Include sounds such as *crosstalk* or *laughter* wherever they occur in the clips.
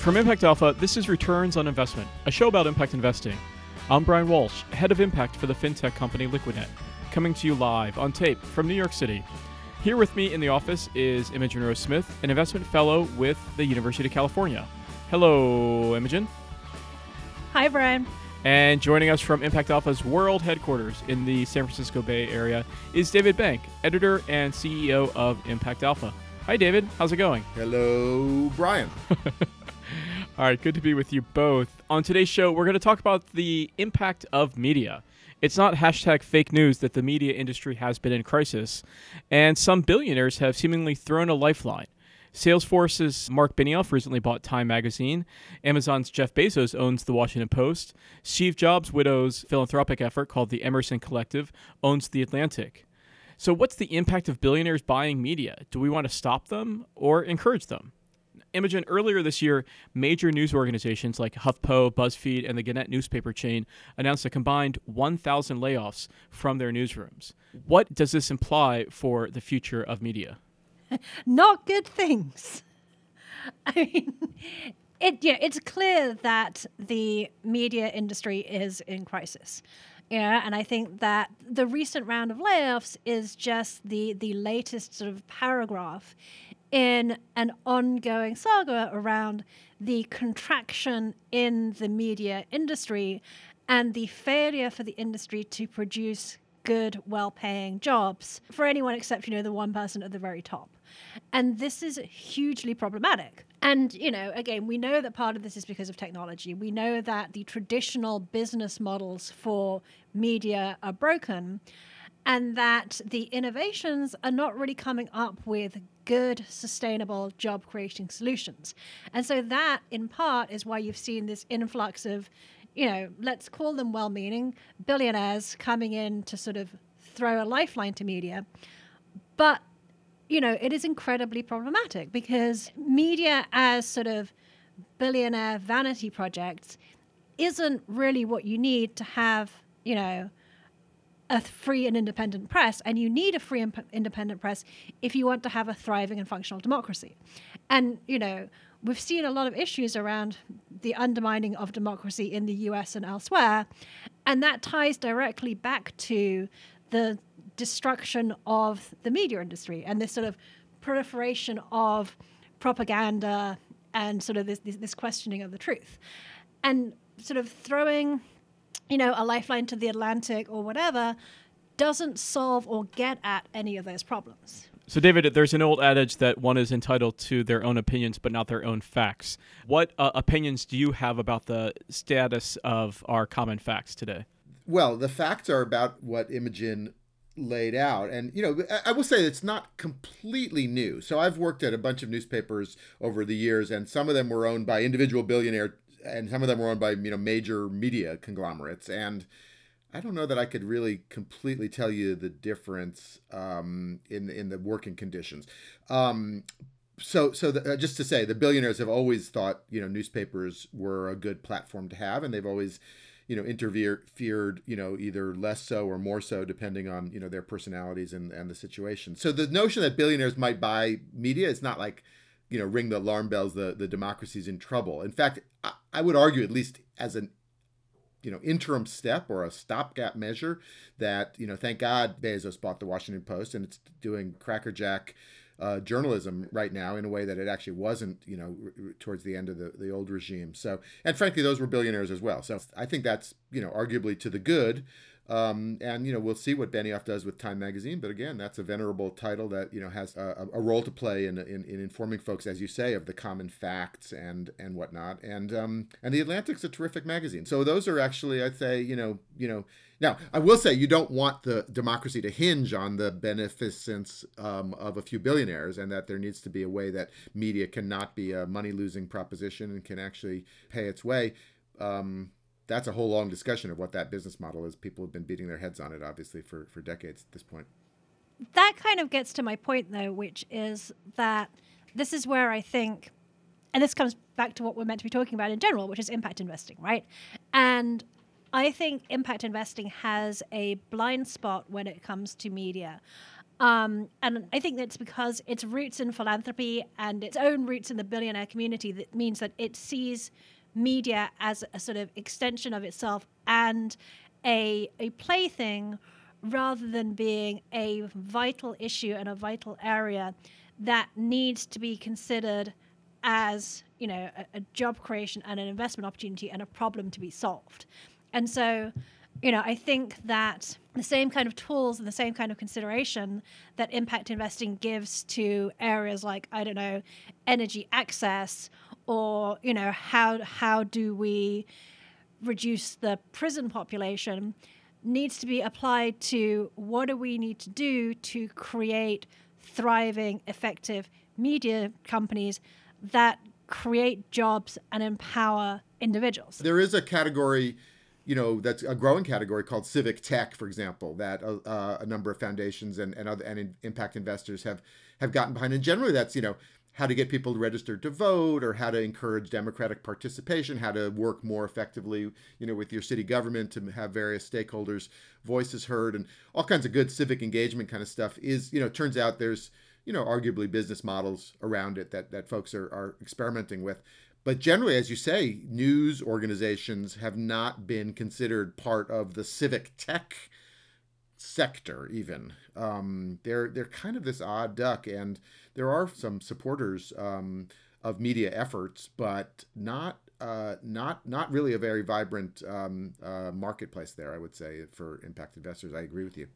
From Impact Alpha, this is Returns on Investment, a show about impact investing. I'm Brian Walsh, head of impact for the fintech company Liquidnet, coming to you live on tape from New York City. Here with me in the office is Imogen Rose Smith, an investment fellow with the University of California. Hello, Imogen. Hi, Brian. And joining us from Impact Alpha's world headquarters in the San Francisco Bay Area is David Bank, editor and CEO of Impact Alpha. Hi, David. How's it going? Hello, Brian. *laughs* All right, good to be with you both. On today's show, we're going to talk about the impact of media. It's not hashtag fake news that the media industry has been in crisis, and some billionaires have seemingly thrown a lifeline. Salesforce's Marc Benioff recently bought Time magazine. Amazon's Jeff Bezos owns the Washington Post. Steve Jobs' widow's philanthropic effort called the Emerson Collective owns the Atlantic. So, what's the impact of billionaires buying media? Do we want to stop them or encourage them? Imogen, earlier this year, major news organizations like HuffPo, BuzzFeed, and the Gannett newspaper chain announced a combined 1,000 layoffs from their newsrooms. What does this imply for the future of media? *laughs* Not good things. *laughs* I mean, it yeah, it's clear that the media industry is in crisis. Yeah, and I think that the recent round of layoffs is just the the latest sort of paragraph in an ongoing saga around the contraction in the media industry and the failure for the industry to produce good, well paying jobs for anyone except, you know, the one person at the very top. And this is hugely problematic. And, you know, again, we know that part of this is because of technology. We know that the traditional business models for media are broken and that the innovations are not really coming up with good, sustainable job creating solutions. And so that, in part, is why you've seen this influx of, you know, let's call them well meaning billionaires coming in to sort of throw a lifeline to media. But, you know, it is incredibly problematic because media as sort of billionaire vanity projects isn't really what you need to have, you know, a free and independent press, and you need a free and p- independent press if you want to have a thriving and functional democracy. And, you know, we've seen a lot of issues around the undermining of democracy in the US and elsewhere, and that ties directly back to the destruction of the media industry and this sort of proliferation of propaganda and sort of this, this, this questioning of the truth. And sort of throwing you know, a lifeline to the Atlantic or whatever doesn't solve or get at any of those problems. So, David, there's an old adage that one is entitled to their own opinions, but not their own facts. What uh, opinions do you have about the status of our common facts today? Well, the facts are about what Imogen laid out. And, you know, I will say it's not completely new. So I've worked at a bunch of newspapers over the years, and some of them were owned by individual billionaire and some of them were owned by you know major media conglomerates and I don't know that I could really completely tell you the difference um, in in the working conditions. Um, so so the, uh, just to say, the billionaires have always thought you know newspapers were a good platform to have, and they've always you know interfered you know either less so or more so depending on you know their personalities and and the situation. So the notion that billionaires might buy media is not like you know ring the alarm bells the the democracy's in trouble in fact I, would argue at least as an you know interim step or a stopgap measure that you know thank god bezos bought the washington post and it's doing crackerjack uh, journalism right now in a way that it actually wasn't, you know, r- towards the end of the, the old regime. So, and frankly, those were billionaires as well. So I think that's, you know, arguably to the good um, and you know we'll see what Benioff does with Time Magazine, but again, that's a venerable title that you know has a, a role to play in, in, in, informing folks, as you say, of the common facts and and whatnot. And um, and the Atlantic's a terrific magazine. So those are actually, I'd say, you know, you know. Now, I will say you don't want the democracy to hinge on the beneficence um, of a few billionaires, and that there needs to be a way that media cannot be a money losing proposition and can actually pay its way. Um, that's a whole long discussion of what that business model is. People have been beating their heads on it, obviously, for, for decades at this point. That kind of gets to my point, though, which is that this is where I think, and this comes back to what we're meant to be talking about in general, which is impact investing, right? And I think impact investing has a blind spot when it comes to media. Um, and I think that's because its roots in philanthropy and its own roots in the billionaire community that means that it sees media as a sort of extension of itself and a, a plaything rather than being a vital issue and a vital area that needs to be considered as you know a, a, job creation and an investment opportunity and a problem to be solved and so you know i think that the same kind of tools and the same kind of consideration that impact investing gives to areas like i don't know energy access or you know how how do we reduce the prison population needs to be applied to what do we need to do to create thriving, effective media companies that create jobs and empower individuals. There is a category, you know, that's a growing category called civic tech, for example, that uh, uh a number of foundations and, and other and impact investors have have gotten behind. And generally, that's you know how to get people registered to vote or how to encourage democratic participation how to work more effectively you know with your city government to have various stakeholders voices heard and all kinds of good civic engagement kind of stuff is you know turns out there's you know arguably business models around it that that folks are, are experimenting with but generally as you say news organizations have not been considered part of the civic tech sector even um, they're they're kind of this odd duck and there are some supporters um, of media efforts, but not uh, not not really a very vibrant um, uh, marketplace there. I would say for impact investors. I agree with you.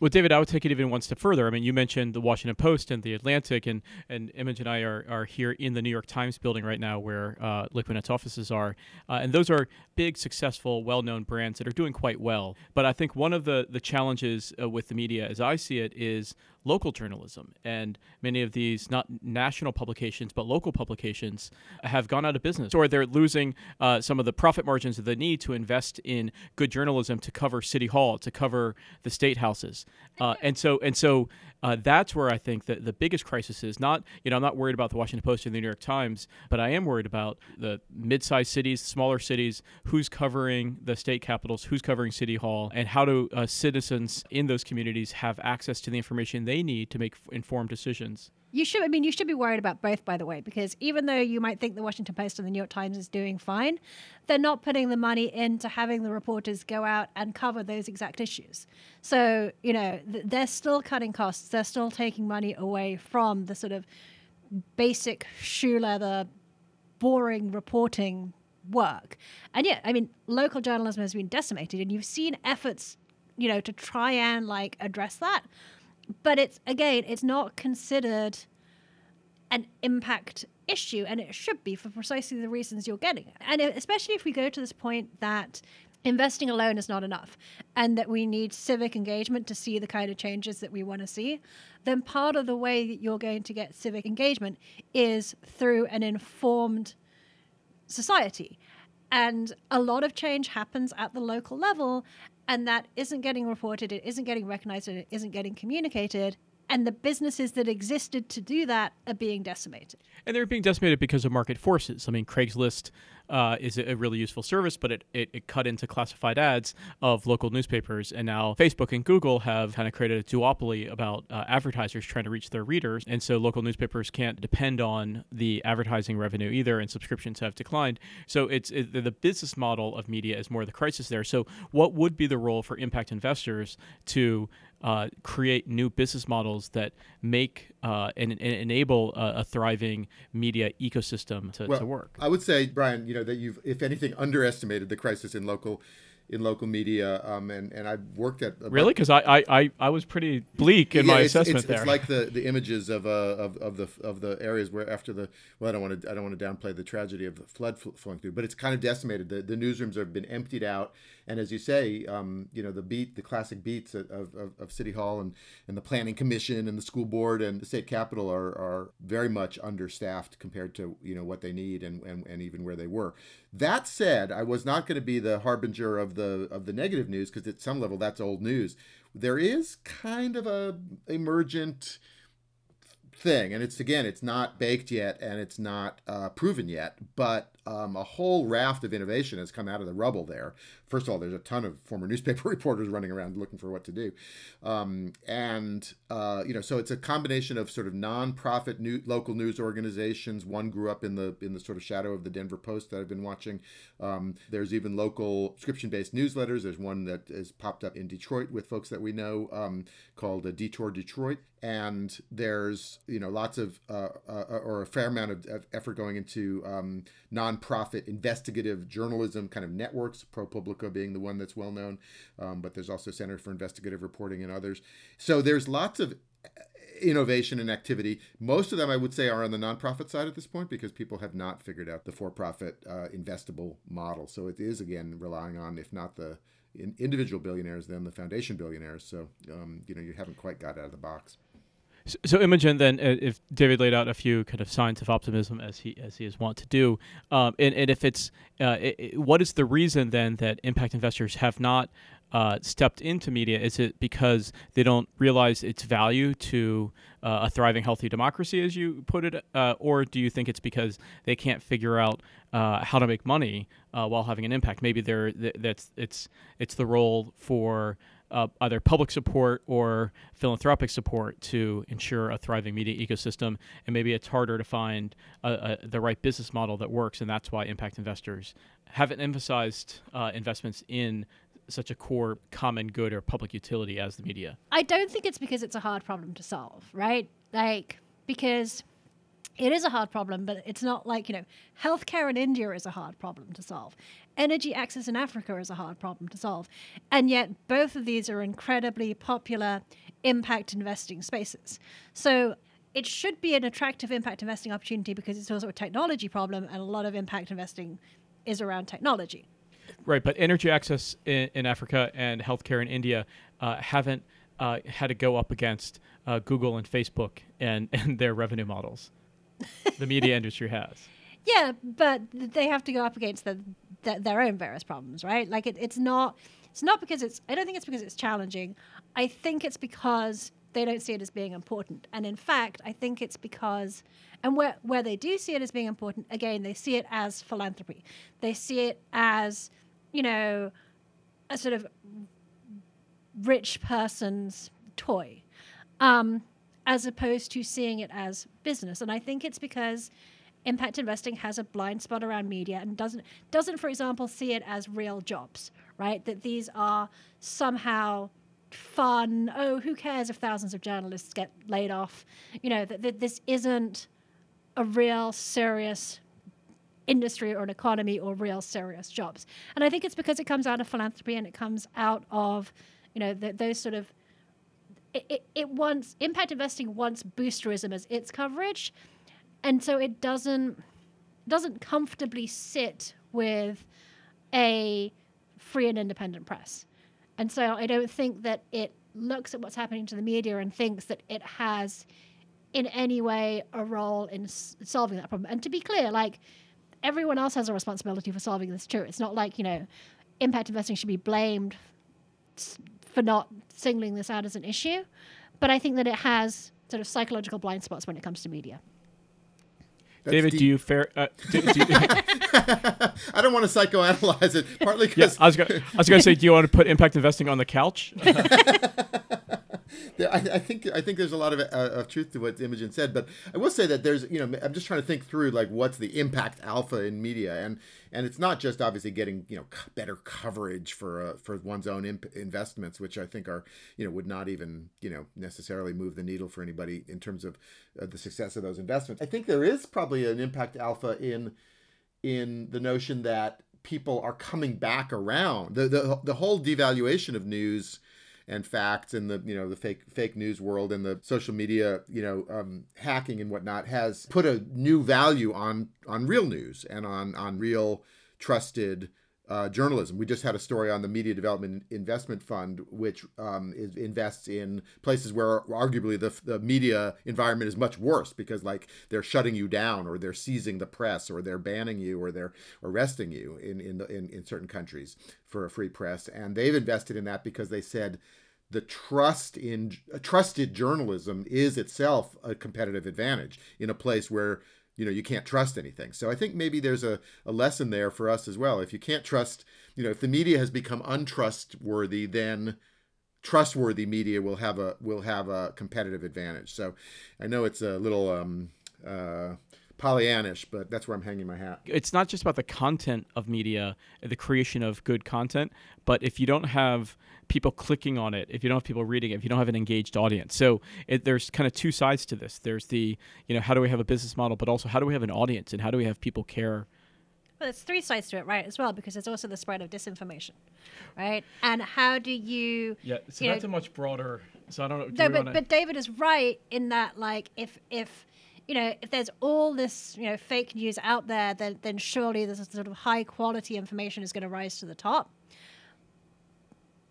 Well, David, I would take it even one step further. I mean, you mentioned the Washington Post and the Atlantic, and, and Imogen and I are, are here in the New York Times building right now where uh, Liquidnet's offices are. Uh, and those are big, successful, well known brands that are doing quite well. But I think one of the, the challenges uh, with the media, as I see it, is local journalism. And many of these, not national publications, but local publications, have gone out of business or they're losing uh, some of the profit margins that they need to invest in good journalism to cover City Hall, to cover the state houses. Uh, and so, and so uh, that's where I think that the biggest crisis is. Not, you know, I'm not worried about the Washington Post or the New York Times, but I am worried about the mid-sized cities, smaller cities, who's covering the state capitals, who's covering City Hall, and how do uh, citizens in those communities have access to the information they need to make informed decisions. You should, I mean, you should be worried about both, by the way, because even though you might think the Washington Post and the New York Times is doing fine, they're not putting the money into having the reporters go out and cover those exact issues. So, you know, th- they're still cutting costs, they're still taking money away from the sort of basic shoe leather, boring reporting work. And yeah, I mean, local journalism has been decimated, and you've seen efforts, you know, to try and like address that but it's again, it's not considered an impact issue, and it should be for precisely the reasons you're getting. And especially if we go to this point that investing alone is not enough and that we need civic engagement to see the kind of changes that we want to see, then part of the way that you're going to get civic engagement is through an informed society. And a lot of change happens at the local level, and that isn't getting reported, it isn't getting recognized, and it isn't getting communicated. And the businesses that existed to do that are being decimated. And they're being decimated because of market forces. I mean, Craigslist uh, is a really useful service, but it, it, it, cut into classified ads of local newspapers. And now Facebook and Google have kind of created a duopoly about uh, advertisers trying to reach their readers. And so local newspapers can't depend on the advertising revenue either, and subscriptions have declined. So it's it, the business model of media is more of the crisis there. So, what would be the role for impact investors to uh, create new business models that make uh, and, and, enable a, a, thriving media ecosystem to, well, to work. I would say, Brian, you know that you've, if anything, underestimated the crisis in local in local media, um, and and I've worked at really because I, I I was pretty bleak in yeah, my it's, assessment it's, there. It's like the, the images of uh of, of the of the areas where after the well I don't want to I don't want to downplay the tragedy of the flood flowing through, but it's kind of decimated. The the newsrooms have been emptied out, and as you say, um, you know the beat the classic beats of, of, of City Hall and and the Planning Commission and the school board and the state capitol are are very much understaffed compared to you know what they need and and, and even where they were. That said, I was not going to be the harbinger of the of the negative news because at some level that's old news. There is kind of a emergent thing, and it's again, it's not baked yet and it's not uh, proven yet, but um, a whole raft of innovation has come out of the rubble there first of all, there's a ton of former newspaper *laughs* reporters running around looking for what to do, um, and uh, you know, so it's a combination of sort of nonprofit new, local news organizations. One grew up in the in the sort of shadow of the Denver Post that I've been watching. Um, there's even local subscription-based newsletters. There's one that has popped up in Detroit with folks that we know um, called uh, Detour Detroit, and there's you know lots of uh, uh, or a fair amount of, effort going into um, nonprofit investigative journalism kind of networks ProPublica being the one that's well known um, but there's also center for investigative reporting and others. So there's lots of innovation and activity. Most of them i would say are on the nonprofit side at this point because people have not figured out the for-profit uh, investable model. So it is again relying on if not the individual billionaires then the foundation billionaires. So um, you know you haven't quite got out of the box so, Imogen, then, uh, if David laid out a few kind of signs of optimism as he as he is wont to do, um, and, and if it's uh, it, what is the reason then that impact investors have not uh, stepped into media? Is it because they don't realize its value to uh, a thriving, healthy democracy, as you put it, uh, or do you think it's because they can't figure out uh, how to make money while having an impact? Maybe they're that's it's it's the role for uh, either public support or philanthropic support to ensure a thriving media ecosystem. And maybe it's harder to find the right business model that works, and that's why impact investors haven't emphasized uh, investments in such a core common good or public utility as the media. I don't think it's because it's a hard problem to solve, right? Like because it is a hard problem, but it's not like, you know, healthcare in India is a hard problem to solve. Energy access in Africa is a hard problem to solve. And yet, both of these are incredibly popular impact investing spaces. So, it should be an attractive impact investing opportunity because it's also a technology problem, and a lot of impact investing is around technology. Right, but energy access in, in Africa and healthcare in India uh, haven't uh, had to go up against uh, Google and Facebook and, *laughs* and their revenue models the media industry has. *laughs* Yeah, but they have to go up against the, the, their own various problems, right? Like it, it's not it's not because it's I don't think it's because it's challenging. I think it's because they don't see it as being important. And in fact, I think it's because and where where they do see it as being important, again, they see it as philanthropy. They see it as, you know, a sort of rich person's toy. Um, as opposed to seeing it as business. And I think it's because impact investing has a blind spot around media and doesn't doesn't for example see it as real jobs, right? That these are somehow fun. Oh, who cares if thousands of journalists get laid off? You know, that, that this isn't a real serious industry or an economy or real serious jobs. And I think it's because it comes out of philanthropy and it comes out of, you know, the, those sort of it, it, wants impact investing wants boosterism as its coverage, and so it doesn't doesn't comfortably sit with a free and independent press. And so I don't think that it looks at what's happening to the media and thinks that it has in any way a role in s- solving that problem. And to be clear, like everyone else has a responsibility for solving this too. It's not like, you know, impact investing should be blamed for not singling this out as an issue, but I think that it has sort of psychological blind spots when it comes to media. That's David, deep. do you fair? Uh, do, do you *laughs* *laughs* I don't want to psychoanalyze it, partly because yeah, I was going to say, do you want to put impact investing on the couch? *laughs* I, I, think I think there's a lot of, uh, of truth to what Imogen said, but I will say that there's you know I'm just trying to think through like what's the impact alpha in media, and and it's not just obviously getting you know better coverage for uh, for one's own imp- investments, which I think are you know would not even you know necessarily move the needle for anybody in terms of uh, the success of those investments. I think there is probably an impact alpha in in the notion that people are coming back around the the, the whole devaluation of news and facts and the you know the fake fake news world and the social media you know um, hacking and whatnot has put a new value on on real news and on on real trusted uh, journalism. We just had a story on the Media Development Investment Fund, which um, is, invests in places where arguably the, the media environment is much worse because, like, they're shutting you down, or they're seizing the press, or they're banning you, or they're arresting you in in, the, in, in certain countries for a free press. And they've invested in that because they said the trust in trusted journalism is itself a competitive advantage in a place where you know you can't trust anything. So i think maybe there's a, a lesson there for us as well. If you can't trust you know if the media has become untrustworthy then trustworthy media will have a will have a competitive advantage. So i know it's a little um uh Pollyannish, but that's where I'm hanging my hat. It's not just about the content of media, the creation of good content, but if you don't have people clicking on it, if you don't have people reading it, if you don't have an engaged audience. So it, there's kind of two sides to this. There's the, you know, how do we have a business model, but also how do we have an audience and how do we have people care well, there's three sides to it, right, as well, because there's also the spread of disinformation, right? And how do you? Yeah, so you that's know, a much broader. So I don't know. do No, but, wanna- but David is right in that, like, if if you know, if there's all this you know fake news out there, then then surely this sort of high quality information is going to rise to the top.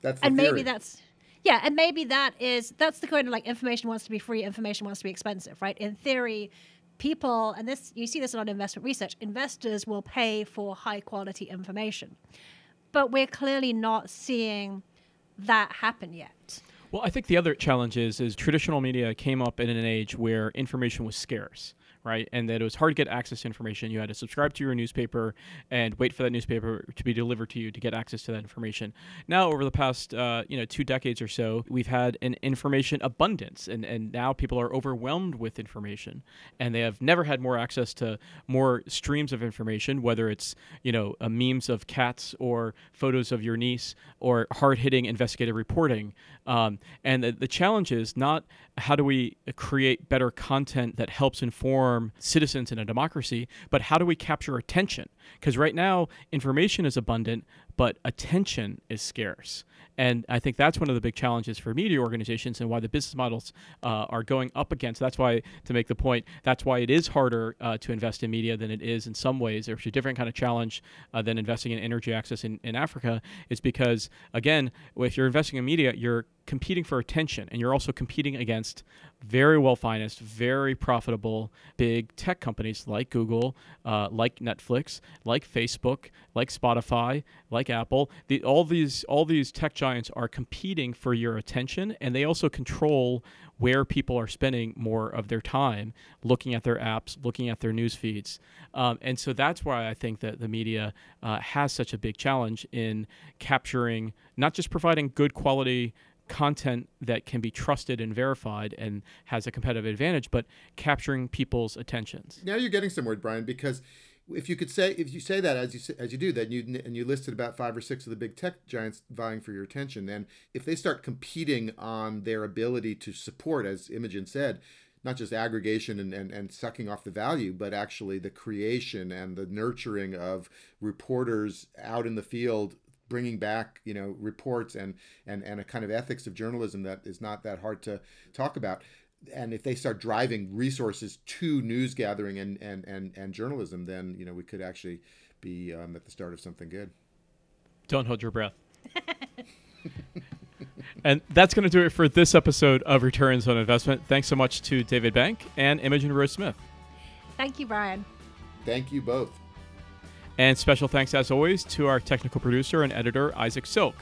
That's the and maybe that's yeah and maybe that is that's the kind of like information wants to be free information wants to be expensive right? In theory people and this you see this a lot in investment research investors will pay for high quality information. But we're clearly not seeing that happen yet Well, I think the other challenge is is traditional media came up in an age where information was scarce, right? And that it was hard to get access to information. You had to subscribe to your newspaper and wait for that newspaper to be delivered to you to get access to that information. Now, over the past uh, you know two decades or so, we've had an information abundance, and and now people are overwhelmed with information, and they have never had more access to more streams of information, whether it's you know uh, memes of cats or photos of your niece or hard hitting investigative reporting. Um, and the, the challenge is not how do we create better content that helps inform citizens in a democracy, but how do we capture attention? Because right now, information is abundant, but attention is scarce. And I think that's one of the big challenges for media organizations and why the business models uh, are going up against. That's why, to make the point, that's why it is harder uh, to invest in media than it is in some ways. There's a different kind of challenge uh, than investing in energy access in, in Africa, is because, again, if you're investing in media, you're competing for attention and you're also competing against very well financed, very profitable big tech companies like Google, uh, like Netflix, like Facebook, like Spotify, like Apple. The, all these all these tech giants are competing for your attention, and they also control where people are spending more of their time looking at their apps, looking at their news feeds. Um, and so that's why I think that the media uh, has such a big challenge in capturing, not just providing good quality content that can be trusted and verified and has a competitive advantage, but capturing people's attentions. now you're getting somewhere, Brian, because if you could say if you say that as you as you do, then you and you listed about five or six of the big tech giants vying for your attention. Then if they start competing on their ability to support, as Imogen said, not just aggregation and, and, and sucking off the value, but actually the creation and the nurturing of reporters out in the field bringing back you know reports and and and a kind of ethics of journalism that is not that hard to talk about and if they start driving resources to news gathering and and and, and journalism then you know we could actually be um, at the start of something good Don't hold your breath. *laughs* and that's going to do it for this episode of Returns on Investment. Thanks so much to David Bank and Imogen Rose Smith. thank you brian thank you both And special thanks, as always, to our technical producer and editor, Isaac Silk.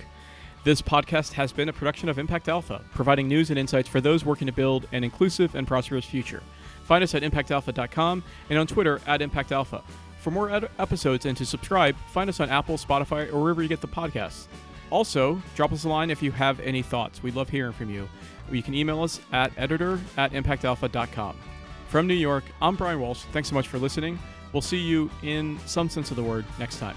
This podcast has been a production of Impact Alpha, providing news and insights for those working to build an inclusive and prosperous future. Find us at impactalpha.com and on Twitter at impactalpha. For more ed- episodes and to subscribe, find us on Apple, Spotify, or wherever you get the podcasts. Also, drop us a line if you have any thoughts. We love hearing from you. You can email us at editor at impactalpha.com. From New York, I'm Brian Walsh. Thanks so much for listening. We'll see you in some sense of the word next time.